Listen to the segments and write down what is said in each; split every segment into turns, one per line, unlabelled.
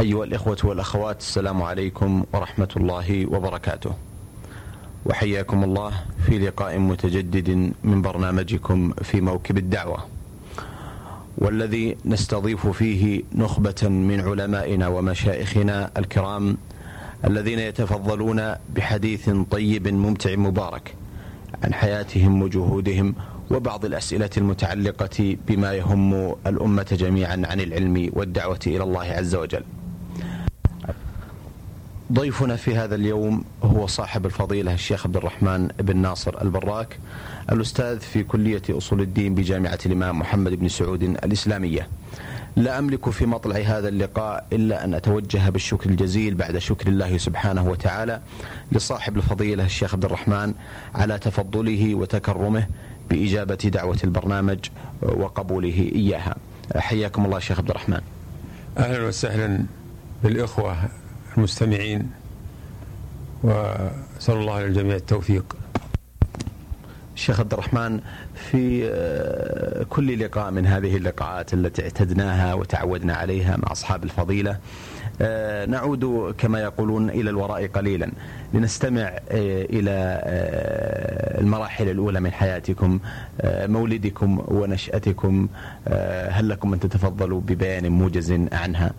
أيها الإخوة والأخوات السلام عليكم ورحمة الله وبركاته. وحياكم الله في لقاء متجدد من برنامجكم في موكب الدعوة. والذي نستضيف فيه نخبة من علمائنا ومشايخنا الكرام الذين يتفضلون بحديث طيب ممتع مبارك عن حياتهم وجهودهم وبعض الأسئلة المتعلقة بما يهم الأمة جميعا عن العلم والدعوة إلى الله عز وجل. ضيفنا في هذا اليوم هو صاحب الفضيلة الشيخ عبد الرحمن بن ناصر البراك الأستاذ في كلية أصول الدين بجامعة الإمام محمد بن سعود الإسلامية. لا أملك في مطلع هذا اللقاء إلا أن أتوجه بالشكر الجزيل بعد شكر الله سبحانه وتعالى لصاحب الفضيلة الشيخ عبد الرحمن على تفضله وتكرمه بإجابة دعوة البرنامج وقبوله إياها. حياكم الله شيخ عبد الرحمن.
أهلا وسهلا بالإخوة. المستمعين وأسأل الله للجميع التوفيق.
شيخ عبد الرحمن في آه، كل لقاء من هذه اللقاءات التي اعتدناها وتعودنا عليها مع أصحاب الفضيلة آه، نعود كما يقولون إلى الوراء قليلا. لنستمع آه، إلى المراحل الأولى من حياتكم مولدكم ونشأتكم هل لكم أن تتفضلوا ببيان موجز عنها؟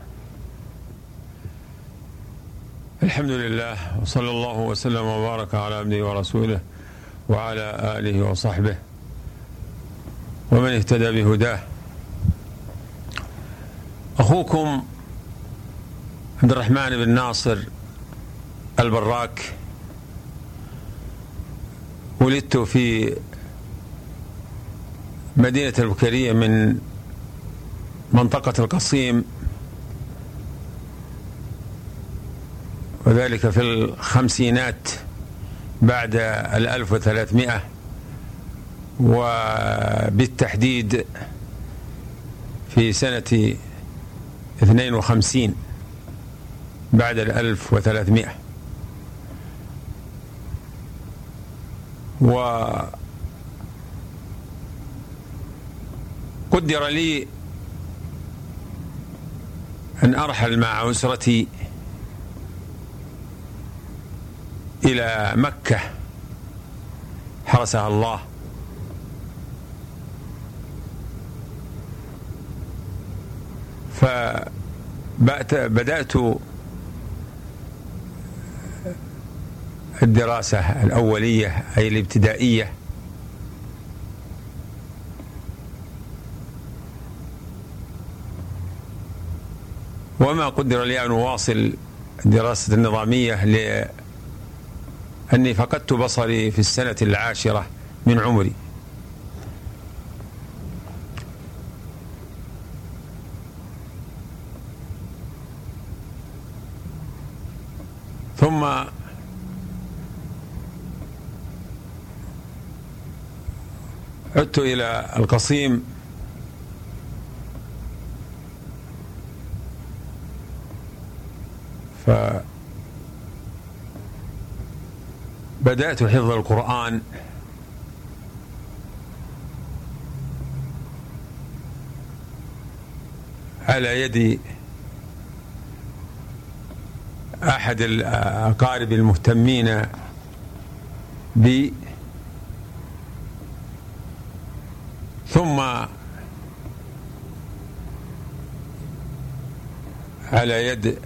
الحمد لله وصلى الله وسلم وبارك على عبده ورسوله وعلى آله وصحبه ومن اهتدى بهداه. أخوكم عبد الرحمن بن ناصر البراك ولدت في مدينة البكرية من منطقة القصيم وذلك في الخمسينات بعد الألف وثلاثمائة وبالتحديد في سنة اثنين وخمسين بعد الألف وثلاثمائة. وقدر لي أن أرحل مع أسرتي إلى مكة. حرسها الله. فبدأت الدراسة الأولية أي الابتدائية. وما قدر لي أن أواصل الدراسة النظامية أني فقدت بصري في السنة العاشرة من عمري. ثم عدت إلى القصيم. ف بدأت حفظ القرآن. على يد أحد الأقارب المهتمين بي ثم على يد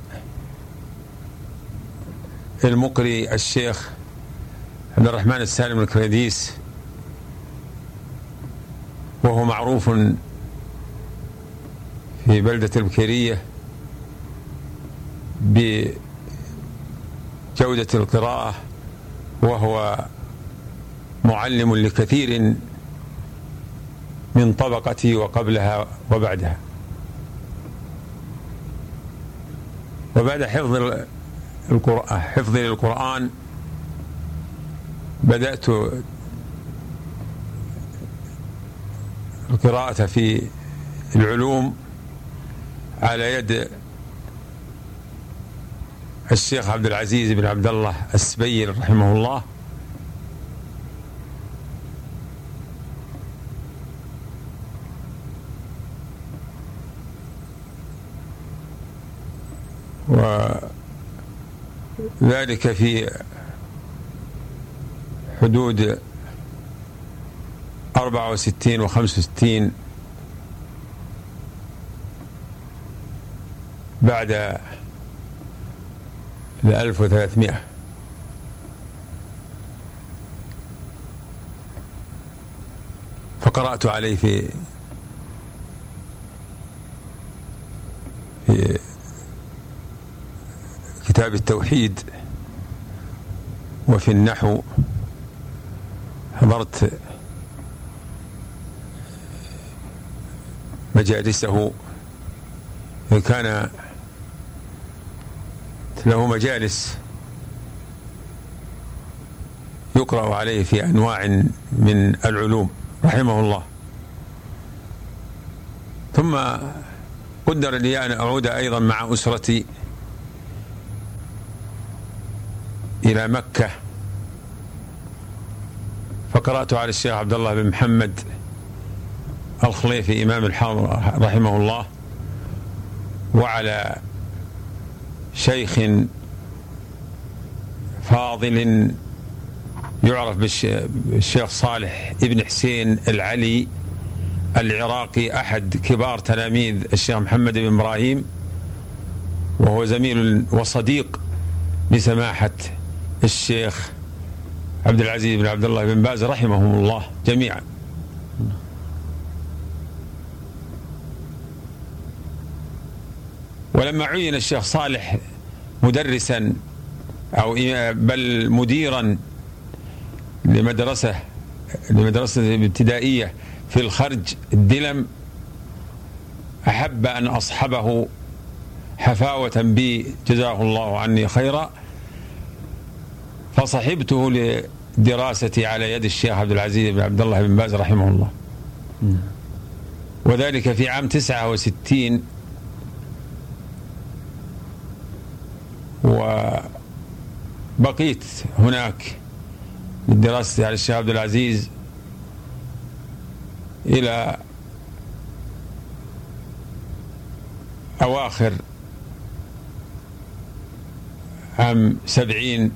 المقري الشيخ عبد الرحمن السالم الكريديس وهو معروف في بلدة البكيرية بجودة القراءة وهو معلم لكثير من طبقتي وقبلها وبعدها. وبعد حفظ حفظي للقرآن بدأت القراءة في العلوم على يد الشيخ عبد العزيز بن عبد الله السبيل رحمه الله. وذلك في حدود أربعة وستين وخمس وستين بعد الألف وثلاثمائة. فقرأت عليه في في كتاب التوحيد وفي النحو. حضرت مجالسه كان له مجالس يقرأ عليه في أنواع من العلوم رحمه الله. ثم قدر لي أن أعود أيضا مع أسرتي إلى مكة. فقرأت على الشيخ عبد الله بن محمد الخليفي إمام الحرم رحمه الله وعلى شيخ فاضل يعرف بالشيخ صالح ابن حسين العلي العراقي أحد كبار تلاميذ الشيخ محمد بن إبراهيم وهو زميل وصديق لسماحة الشيخ عبد العزيز بن عبد الله بن باز رحمهم الله جميعا. ولما عين الشيخ صالح مدرسا أو بل مديرا لمدرسة لمدرسة ابتدائية في الخرج الدلم أحب أن أصحبه حفاوة بي جزاه الله عني خيرا فصحبته لدراستي على يد الشيخ عبد العزيز بن عبد الله بن باز رحمه الله. وذلك في عام تسعة وستين. وبقيت هناك للدراسة على الشيخ عبد العزيز إلى أواخر عام سبعين.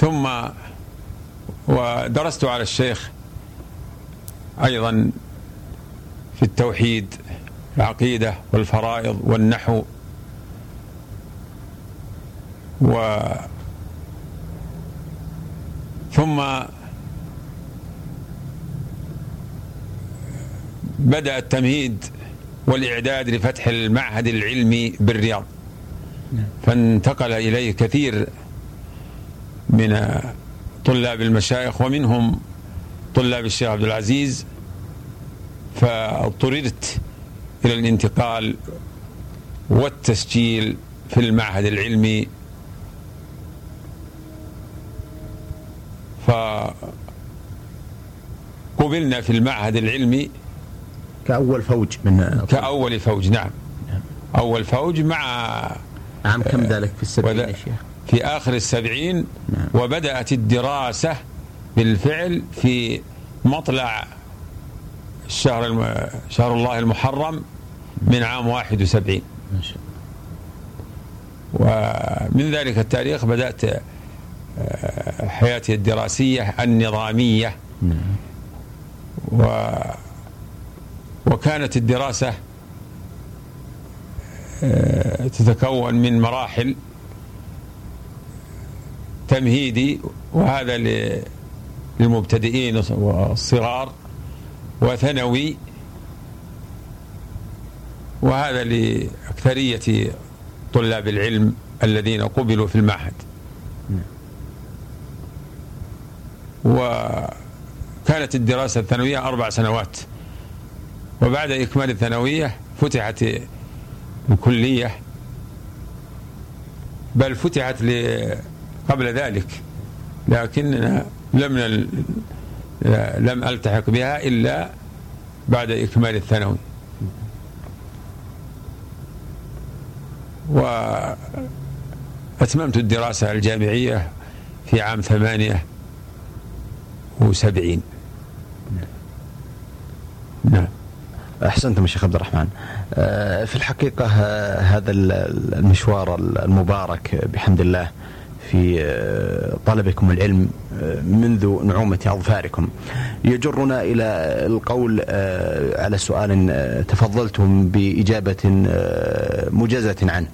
ثم ودرست على الشيخ أيضا في التوحيد العقيدة والفرائض والنحو. و ثم بدأ التمهيد والإعداد لفتح المعهد العلمي بالرياض. فانتقل إليه كثير من طلاب المشايخ ومنهم طلاب الشيخ عبد العزيز فاضطررت إلى الانتقال والتسجيل في المعهد العلمي. فقبلنا في المعهد العلمي
كأول فوج من
كأول فوج نعم. أول فوج مع
عام كم ذلك في السبعين يا شيخ؟
في آخر السبعين. وبدأت الدراسة بالفعل في مطلع الشهر الم... شهر الله المحرم من عام 71 ما شاء الله ومن ذلك التاريخ بدأت آه، حياتي الدراسية النظامية نعم. و وكانت الدراسة آه، تتكون من مراحل تمهيدي وهذا للمبتدئين والصغار وثانوي. وهذا لأكثرية طلاب العلم الذين قبلوا في المعهد. وكانت الدراسة الثانوية أربع سنوات. وبعد إكمال الثانوية فتحت الكلية. بل فتحت قبل ذلك لكننا لم لم ألتحق بها إلا بعد إكمال الثانوي. وأتممت الدراسة الجامعية في عام ثمانية وسبعين.
نعم. أحسنتم يا شيخ عبد الرحمن. آه، في الحقيقة آه، هذا المشوار المبارك بحمد الله في آه، طلبكم العلم منذ نعومة أظفاركم. يجرنا إلى القول على سؤال تفضلتم بإجابة مجازة عنه.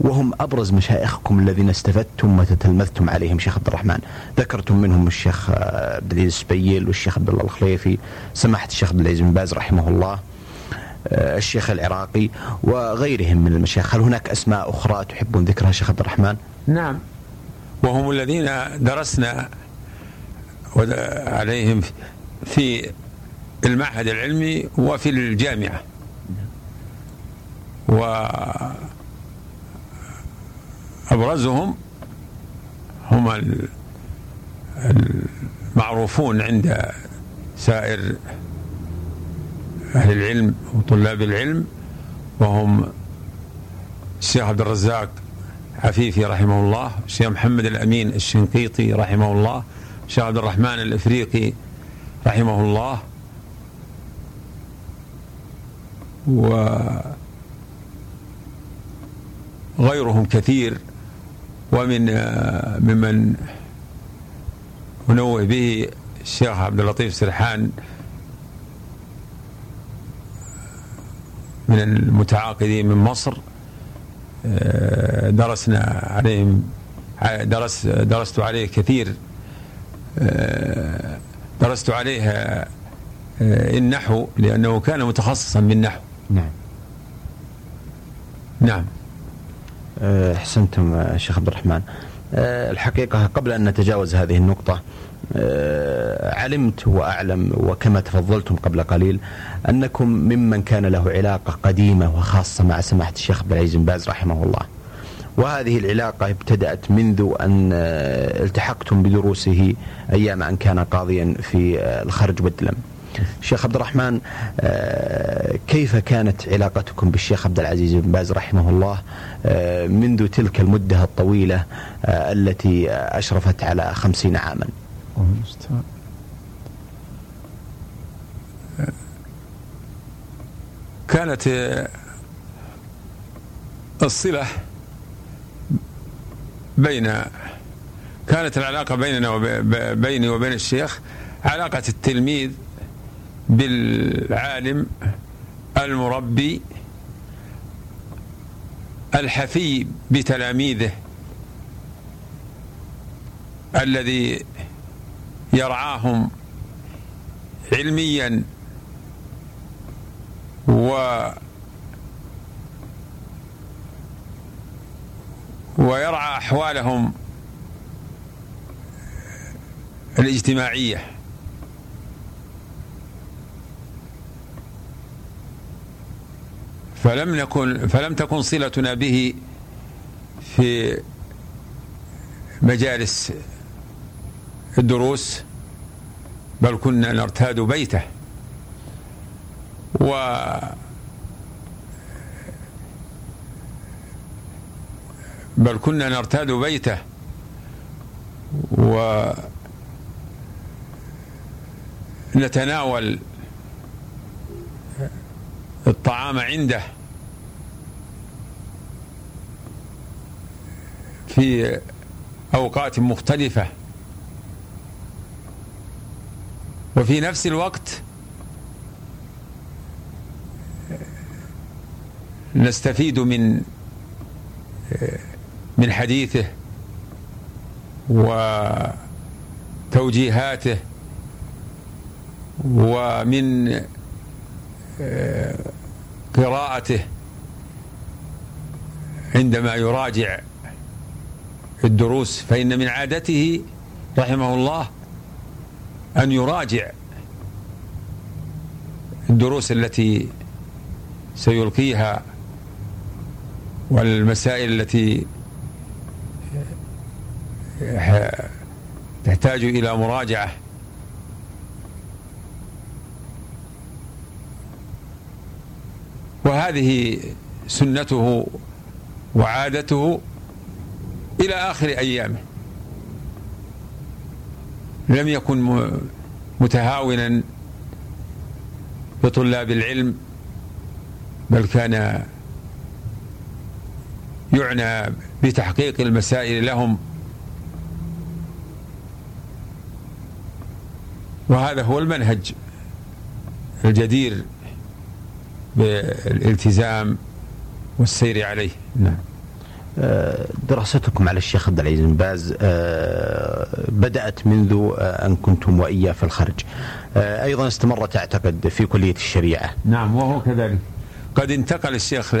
وهم أبرز مشايخكم الذين استفدتم وتتلمذتم عليهم شيخ عبد الرحمن. ذكرتم منهم الشيخ عبد العزيز السبيل والشيخ عبد الله الخليفي. سماحة الشيخ عبد العزيز بن باز رحمه الله آه، الشيخ العراقي وغيرهم من المشايخ. هل هناك أسماء أخرى تحبون ذكرها شيخ عبد الرحمن؟
نعم. وهم الذين درسنا عليهم في المعهد العلمي وفي الجامعة. وأبرزهم هم المعروفون عند سائر أهل العلم وطلاب العلم وهم الشيخ عبد الرزاق عفيفي رحمه الله الشيخ محمد الأمين الشنقيطي رحمه الله الشيخ عبد الرحمن الإفريقي رحمه الله وغيرهم كثير ومن ممن أنوه به الشيخ عبد اللطيف سرحان من المتعاقدين من مصر. درسنا عليهم درس درست عليه كثير. آه، درست عليه آه، النحو لأنه كان متخصصا بالنحو.
نعم.
نعم.
أحسنتم شيخ عبد الرحمن. الحقيقة قبل أن نتجاوز هذه النقطة آه، علمت وأعلم وكما تفضلتم قبل قليل أنكم ممن كان له علاقة قديمة وخاصة مع سماحة الشيخ عبد العزيز بن باز رحمه الله. وهذه العلاقة ابتدأت منذ أن آه، التحقتم بدروسه أيام أن كان قاضيا في آه، الخرج والدلم شيخ عبد الرحمن كيف كانت علاقتكم بالشيخ عبد العزيز بن باز رحمه الله منذ تلك المدة الطويلة التي أشرفت على خمسين عاما؟
كانت الصلة بين كانت العلاقة بيننا وبيني وبين الشيخ علاقة التلميذ بالعالم المربي الحفي بتلاميذه الذي يرعاهم علميا و ويرعى أحوالهم الاجتماعية. فلم نكن فلم تكن صلتنا به في مجالس الدروس بل كنا نرتاد بيته. و بل كنا نرتاد بيته ونتناول الطعام عنده في أوقات مختلفة. وفي نفس الوقت نستفيد من من حديثه وتوجيهاته ومن قراءته عندما يراجع الدروس فإن من عادته رحمه الله أن يراجع الدروس التي سيلقيها والمسائل التي تحتاج إلى مراجعة. وهذه سنته وعادته إلى آخر أيامه. لم يكن متهاونا بطلاب العلم بل كان يعنى بتحقيق المسائل لهم. وهذا هو المنهج الجدير بالالتزام والسير عليه. نعم.
دراستكم على الشيخ عبد العزيز بن باز آه، بدأت منذ آه، أن كنتم وإياه في الخرج آه، أيضا استمرت أعتقد في كلية الشريعة.
نعم وهو كذلك. قد انتقل الشيخ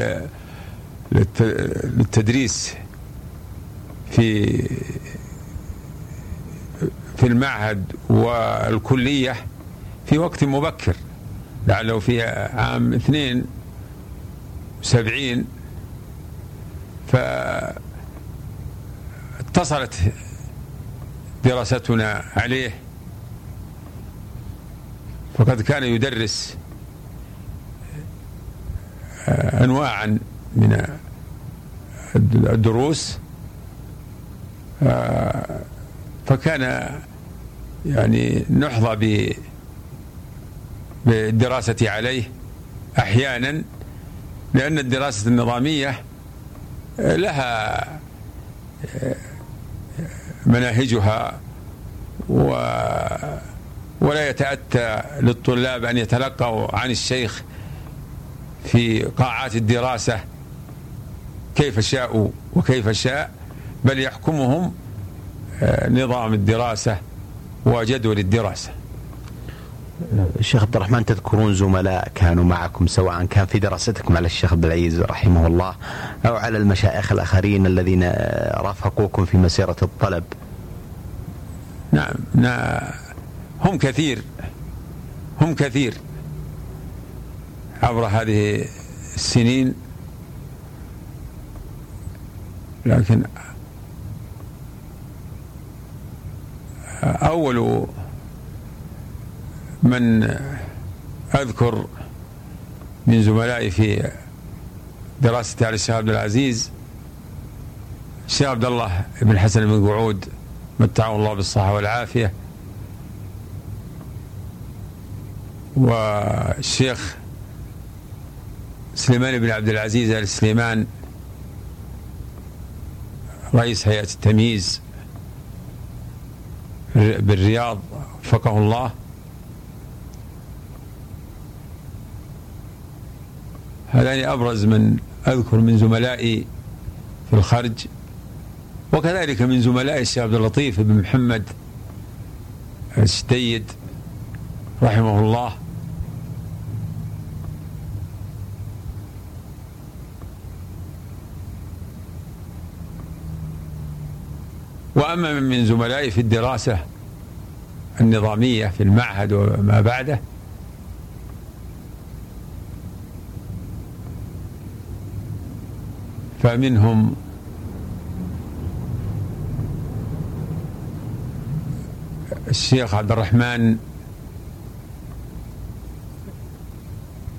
للتدريس في في المعهد والكلية في وقت مبكر. لعله في عام 72 فاتصلت دراستنا عليه. فقد كان يدرس انواعا من الدروس فكان يعني نحظى بالدراسة عليه أحيانا لأن الدراسة النظامية لها مناهجها و ولا يتأتى للطلاب أن يتلقوا عن الشيخ في قاعات الدراسة. كيف شاءوا وكيف شاء بل يحكمهم نظام الدراسة وجدول الدراسة
الشيخ عبد الرحمن تذكرون زملاء كانوا معكم سواء كان في دراستكم على الشيخ عبد العزيز رحمه الله أو على المشايخ الآخرين الذين رافقوكم في مسيرة الطلب.
نعم, نعم هم كثير هم كثير عبر هذه السنين لكن أول من أذكر من زملائي في دراستي على الشيخ عبد العزيز الشيخ عبد الله بن حسن بن قعود متعه الله بالصحة والعافية والشيخ سليمان بن عبد العزيز آل سليمان رئيس هيئة التمييز بالرياض وفقه الله. هذان أبرز من أذكر من زملائي في الخرج وكذلك من زملائي الشيخ عبد اللطيف بن محمد الشتيد رحمه الله. وأما من زملائي في الدراسة النظامية في المعهد وما بعده فمنهم الشيخ عبد الرحمن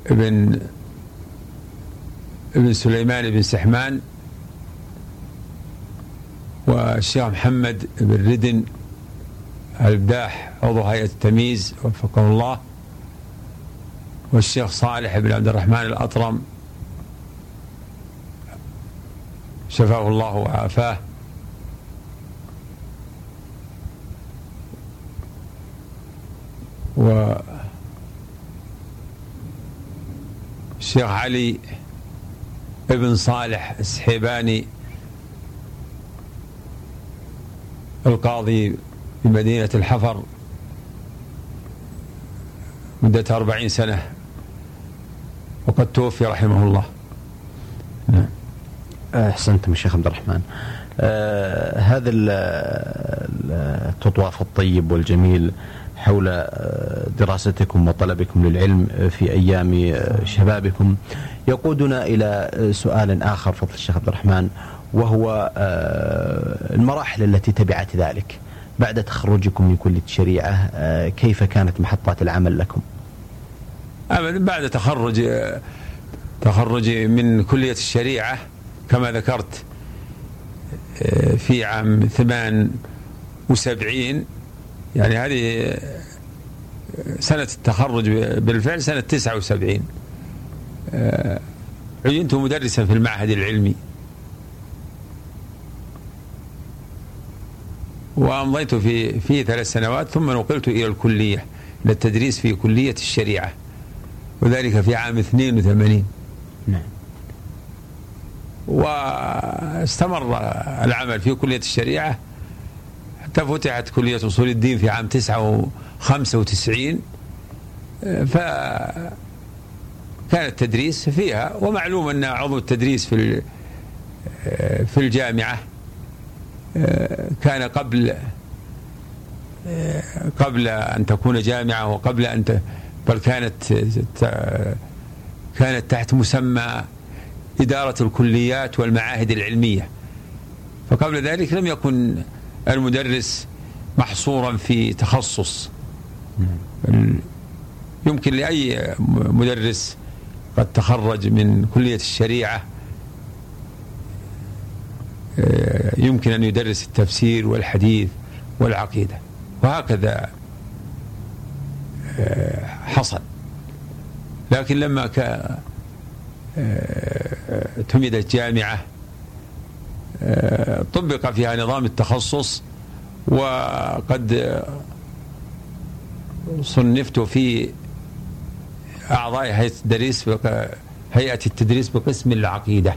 ابن ابن سليمان بن سحمان والشيخ محمد بن ردن البداح عضو هيئة التمييز وفقه الله. والشيخ صالح بن عبد الرحمن الأطرم شفاه الله وعافاه. و الشيخ علي ابن صالح السحيباني القاضي بمدينة الحفر مدة أربعين سنة وقد توفي رحمه الله.
نعم. أحسنتم الشيخ عبد الرحمن. آه هذا التطواف الطيب والجميل حول آه، دراستكم وطلبكم للعلم في أيام شبابكم. يقودنا إلى سؤال آخر فضل الشيخ عبد الرحمن. وهو المراحل التي تبعت ذلك بعد تخرجكم من كلية الشريعة كيف كانت محطات العمل لكم؟
بعد تخرج تخرجي من كلية الشريعة كما ذكرت في عام ثمان وسبعين يعني هذه سنة التخرج بالفعل سنة تسعة وسبعين عينت مدرسا في المعهد العلمي. وأمضيت في في ثلاث سنوات ثم نقلت إلى الكلية إلى التدريس في كلية الشريعة وذلك في عام 82 نعم. واستمر العمل في كلية الشريعة حتى فتحت كلية أصول الدين في عام 95 فكان التدريس فيها ومعلوم أن عضو التدريس في في الجامعة كان قبل قبل أن تكون جامعة وقبل أن بل كانت كانت تحت مسمى إدارة الكليات والمعاهد العلمية. فقبل ذلك لم يكن المدرس محصورا في تخصص. يمكن لأي مدرس قد تخرج من كلية الشريعة يمكن أن يدرس التفسير والحديث والعقيدة. وهكذا آه، حصل. لكن لما كان اعتمدت جامعة طبق فيها نظام التخصص وقد صنفت في أعضاء هيئة التدريس هيئة التدريس بقسم العقيدة.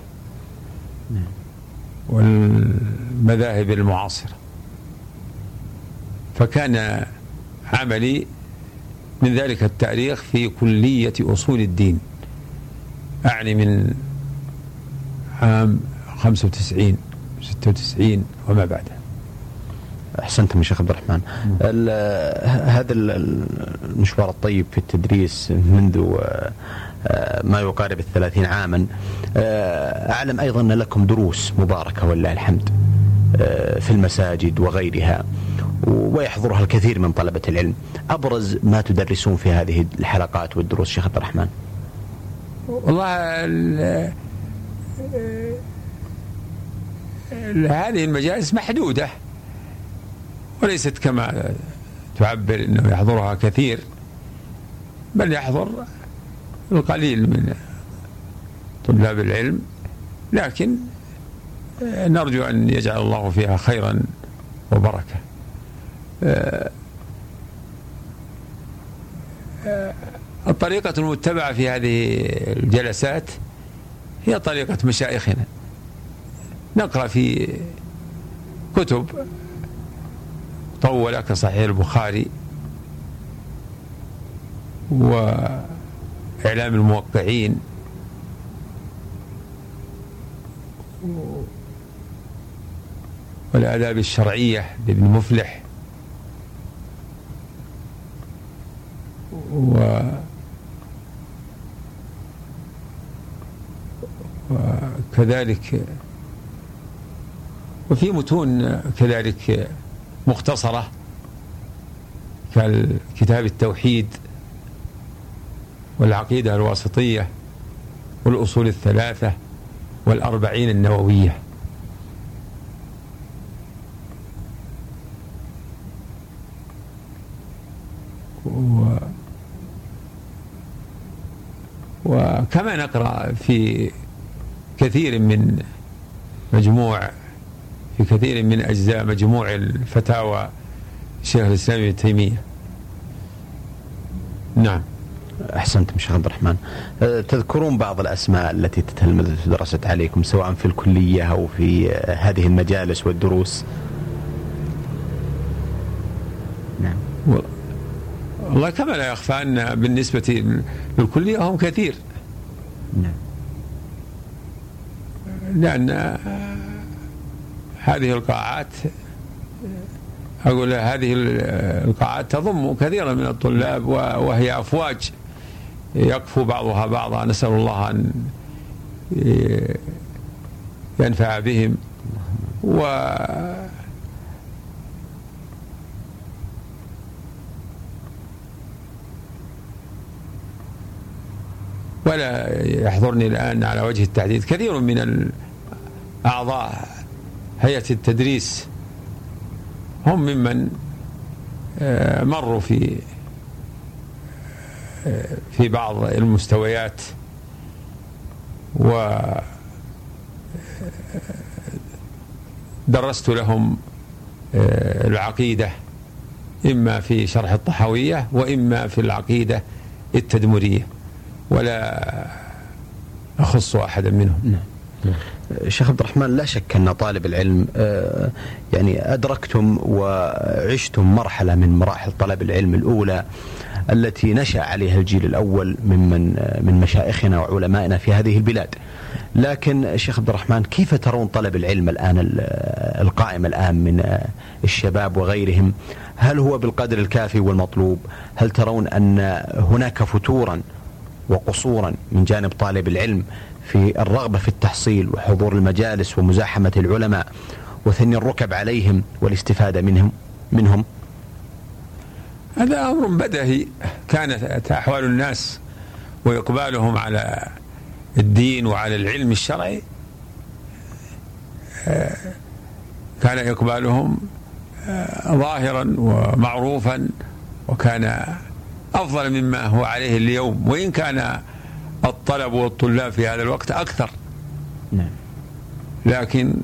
والمذاهب المعاصرة. فكان عملي من ذلك التاريخ في كلية أصول الدين. أعني من عام 95 96 وما بعده.
احسنتم يا شيخ عبد الرحمن. هذا المشوار الطيب في التدريس منذ ما يقارب الثلاثين عاما. آه، أعلم أيضا أن لكم دروس مباركة ولله الحمد آه، في المساجد وغيرها ويحضرها الكثير من طلبة العلم. أبرز ما تدرسون في هذه الحلقات والدروس شيخ عبد الرحمن.
والله هذه المجالس محدودة وليست كما تعبر إنه يحضرها كثير بل يحضر القليل من طلاب العلم لكن نرجو أن يجعل الله فيها خيرا وبركة. الطريقة المتبعة في هذه الجلسات هي طريقة مشايخنا. نقرأ في كتب طولة كصحيح البخاري وإعلام الموقعين. والآداب الشرعية لابن مفلح. و وكذلك وفي متون كذلك مختصرة كالكتاب التوحيد. والعقيدة الواسطية والأصول الثلاثة والأربعين النووية. و وكما نقرأ في كثير من مجموع في كثير من أجزاء مجموع الفتاوى شيخ الإسلام ابن تيمية. نعم.
أحسنتم شيخ عبد الرحمن. أه، تذكرون بعض الأسماء التي تتلمذ درست عليكم سواء في الكلية أو في هذه المجالس والدروس؟
نعم. والله كما لا يخفى أن بالنسبة للكلية هم كثير. نعم. لأن هذه القاعات أقول هذه القاعات تضم كثيرا من الطلاب وهي أفواج. يقفو بعضها بعضا نسأل الله أن ينفع بهم. و ولا يحضرني الآن على وجه التحديد. كثير من أعضاء هيئة التدريس هم ممن آه، مروا في في بعض المستويات و آه، درست لهم العقيدة إما في شرح الطحاوية وإما في العقيدة التدمرية ولا أخص أحدا منهم
نعم. شيخ عبد الرحمن لا شك أن طالب العلم آه، يعني أدركتم وعشتم مرحلة من مراحل طلب العلم الأولى التي نشأ عليها الجيل الأول ممن آه، من مشايخنا وعلمائنا في هذه البلاد. لكن شيخ عبد الرحمن كيف ترون طلب العلم الآن آه، القائم الآن من الشباب وغيرهم؟ هل هو بالقدر الكافي والمطلوب؟ هل ترون أن هناك فتورا وقصورا من جانب طالب العلم في الرغبة في التحصيل وحضور المجالس ومزاحمة العلماء وثني الركب عليهم والاستفادة منهم منهم؟
هذا أمر بدهي. كانت أحوال الناس وإقبالهم على الدين وعلى العلم الشرعي آه، كان إقبالهم آه، ظاهرا ومعروفا وكان أفضل مما هو عليه اليوم. وإن كان الطلب والطلاب في هذا الوقت أكثر. نعم. لكن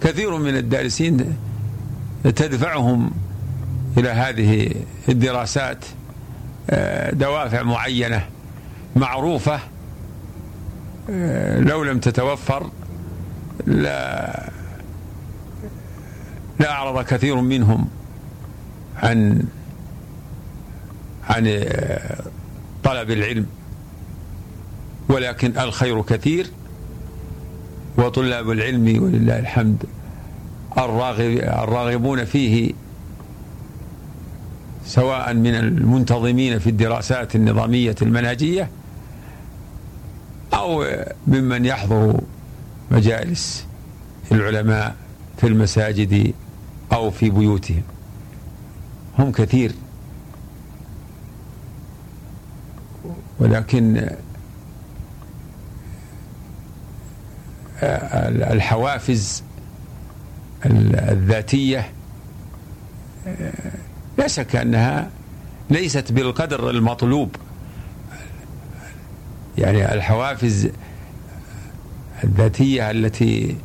كثير من الدارسين تدفعهم إلى هذه الدراسات آه، دوافع معينة معروفة آه، لو لم تتوفر لا لا أعرض كثير منهم عن عن آه، طلب العلم ولكن الخير كثير وطلاب العلم ولله الحمد الراغب الراغبون فيه سواء من المنتظمين في الدراسات النظامية المنهجية أو ممن يحضر مجالس العلماء في المساجد أو في بيوتهم. هم كثير. ولكن الحوافز الذاتية لا شك أنها ليست بالقدر المطلوب. يعني الحوافز الذاتية التي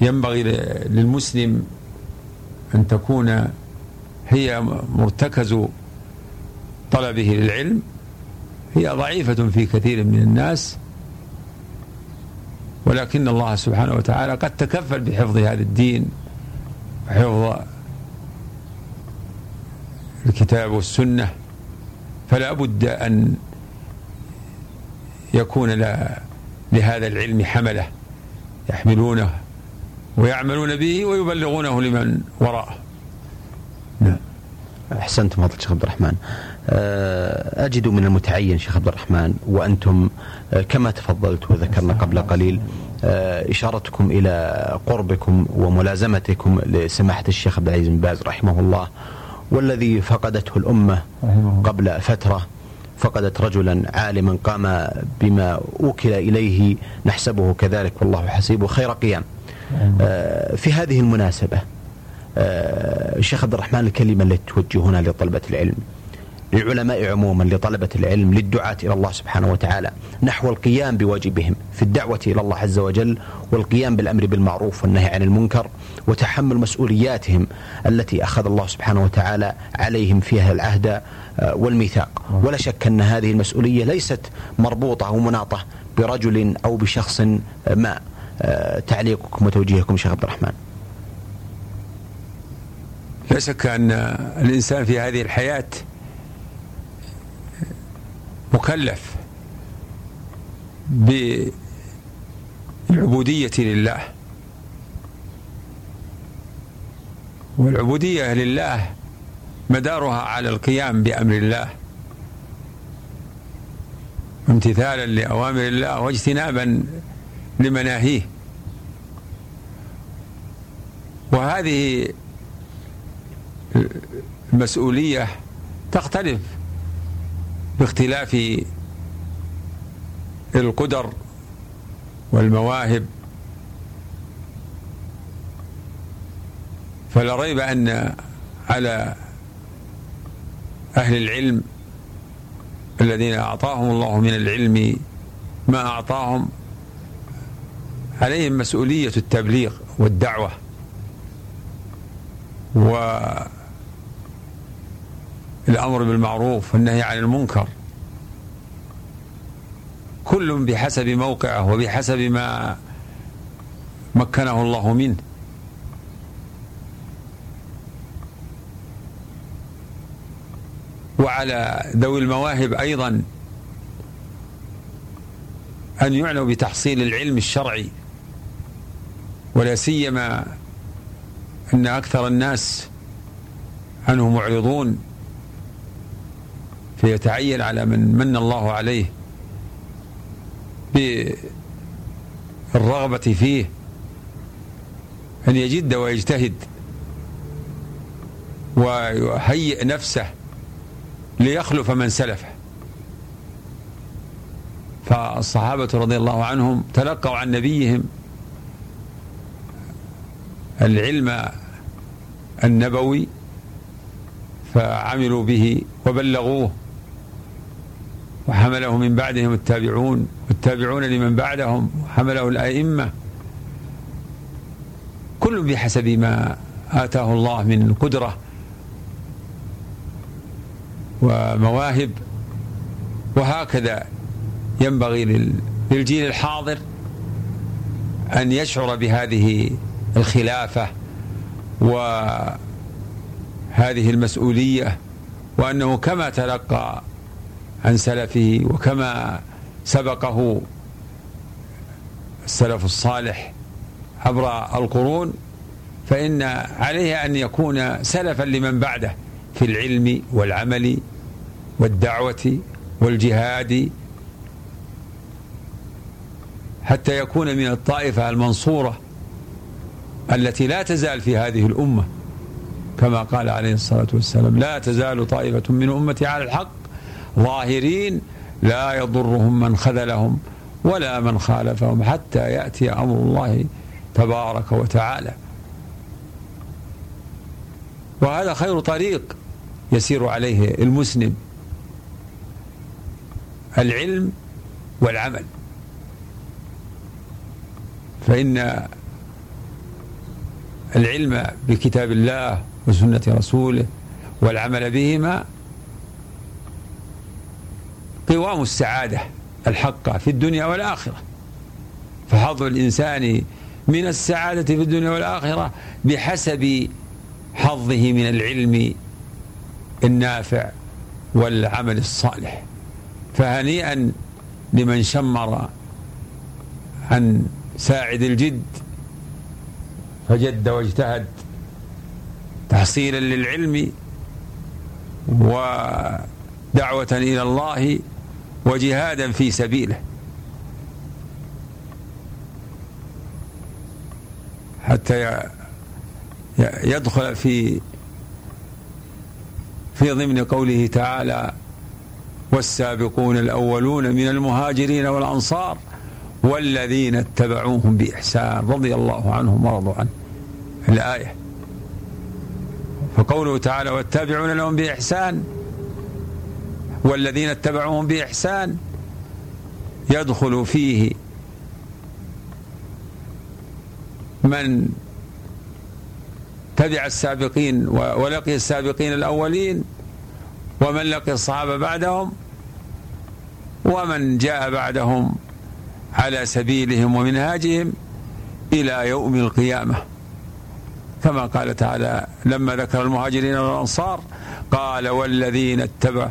ينبغي للمسلم أن تكون هي مرتكز طلبه للعلم هي ضعيفة في كثير من الناس ولكن الله سبحانه وتعالى قد تكفل بحفظ هذا الدين وحفظ الكتاب والسنة فلا بد أن يكون لهذا العلم حملة يحملونه ويعملون به ويبلغونه لمن وراءه.
نعم. أحسنتم فضل الشيخ عبد الرحمن. آه، أجد من المتعين شيخ عبد الرحمن وأنتم آه، كما تفضلت وذكرنا قبل قليل آه، إشارتكم إلى قربكم وملازمتكم لسماحة الشيخ عبد العزيز بن باز رحمه الله. والذي فقدته الأمة قبل فترة فقدت رجلا عالما قام بما أوكل إليه نحسبه كذلك والله حسيبه خير قيام. في هذه المناسبة الشيخ عبد الرحمن الكلمة التي توجهونها لطلبة العلم. للعلماء عموما لطلبة العلم للدعاة إلى الله سبحانه وتعالى نحو القيام بواجبهم في الدعوة إلى الله عز وجل والقيام بالأمر بالمعروف والنهي عن المنكر وتحمل مسؤولياتهم التي أخذ الله سبحانه وتعالى عليهم فيها العهد آه، والميثاق. ولا شك أن هذه المسؤولية ليست مربوطة أو مناطة برجل أو بشخص ما آه، تعليقكم وتوجيهكم شيخ عبد الرحمن.
لا شك أن الإنسان في هذه الحياة مكلف بالعبودية لله. والعبودية لله مدارها على القيام بأمر الله. امتثالا لأوامر الله واجتنابا لمناهيه. وهذه المسؤولية تختلف باختلاف القدر والمواهب فلا ريب أن على أهل العلم الذين أعطاهم الله من العلم ما أعطاهم عليهم مسؤولية التبليغ والدعوة والأمر بالمعروف والنهي عن المنكر. كل بحسب موقعه وبحسب ما مكنه الله منه. وعلى ذوي المواهب أيضا أن يعنوا بتحصيل العلم الشرعي ولا سيما أن أكثر الناس عنه معرضون فيتعين على من من الله عليه بالرغبة فيه أن يجد ويجتهد ويهيئ نفسه ليخلف من سلفه. فالصحابة رضي الله عنهم تلقوا عن نبيهم العلم النبوي فعملوا به وبلغوه. وحمله من بعدهم التابعون والتابعون لمن بعدهم وحمله الأئمة. كل بحسب ما آتاه الله من قدرة ومواهب. وهكذا ينبغي للجيل الحاضر أن يشعر بهذه الخلافة وهذه المسؤولية وأنه كما تلقى عن سلفه وكما سبقه السلف الصالح عبر القرون فإن عليه أن يكون سلفا لمن بعده في العلم والعمل والدعوة والجهاد حتى يكون من الطائفة المنصورة التي لا تزال في هذه الأمة. كما قال عليه الصلاة والسلام لا تزال طائفة من أمتي على الحق ظاهرين لا يضرهم من خذلهم ولا من خالفهم حتى يأتي أمر الله تبارك وتعالى. وهذا خير طريق يسير عليه المسلم العلم والعمل. فإن العلم بكتاب الله وسنة رسوله والعمل بهما قوام السعادة الحقة في الدنيا والآخرة. فحظ الإنسان من السعادة في الدنيا والآخرة بحسب حظه من العلم النافع والعمل الصالح. فهنيئا لمن شمر عن ساعد الجد فجد واجتهد تحصيلا للعلم ودعوة إلى الله وجهادا في سبيله. حتى يدخل في في ضمن قوله تعالى والسابقون الأولون من المهاجرين والأنصار والذين اتبعوهم بإحسان رضي الله عنهم ورضوا عنه. الآية. فقوله تعالى والتابعون لهم بإحسان والذين اتبعوهم بإحسان يدخل فيه من تبع السابقين ولقي السابقين الأولين ومن لقي الصحابة بعدهم ومن جاء بعدهم على سبيلهم ومنهاجهم إلى يوم القيامة. كما قال تعالى لما ذكر المهاجرين والأنصار قال والذين اتبع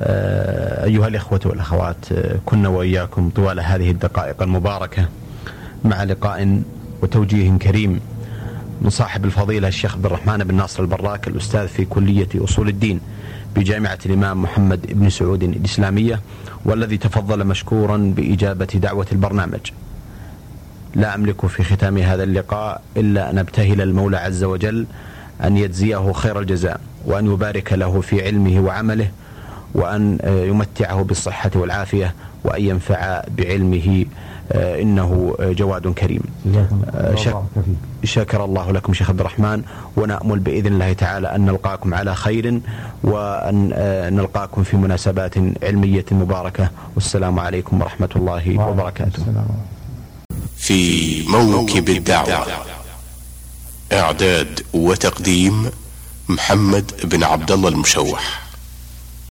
أيها الإخوة والأخوات آه، كنا وإياكم طوال هذه الدقائق المباركة مع لقاء وتوجيه كريم من صاحب الفضيلة الشيخ عبد الرحمن بن ناصر البراك الأستاذ في كلية أصول الدين بجامعة الإمام محمد بن سعود الإسلامية والذي تفضل مشكورا بإجابة دعوة البرنامج. لا أملك في ختام هذا اللقاء إلا أن أبتهل المولى عز وجل أن يجزيه خير الجزاء وأن يبارك له في علمه وعمله وأن يمتعه بالصحة والعافية وأن ينفع بعلمه إنه جواد كريم. شكر الله لكم شيخ عبد الرحمن ونأمل بإذن الله تعالى أن نلقاكم على خير وأن نلقاكم في مناسبات علمية مباركة. والسلام عليكم ورحمة الله وبركاته.
في موكب الدعوة إعداد وتقديم محمد بن عبد الله المشوح.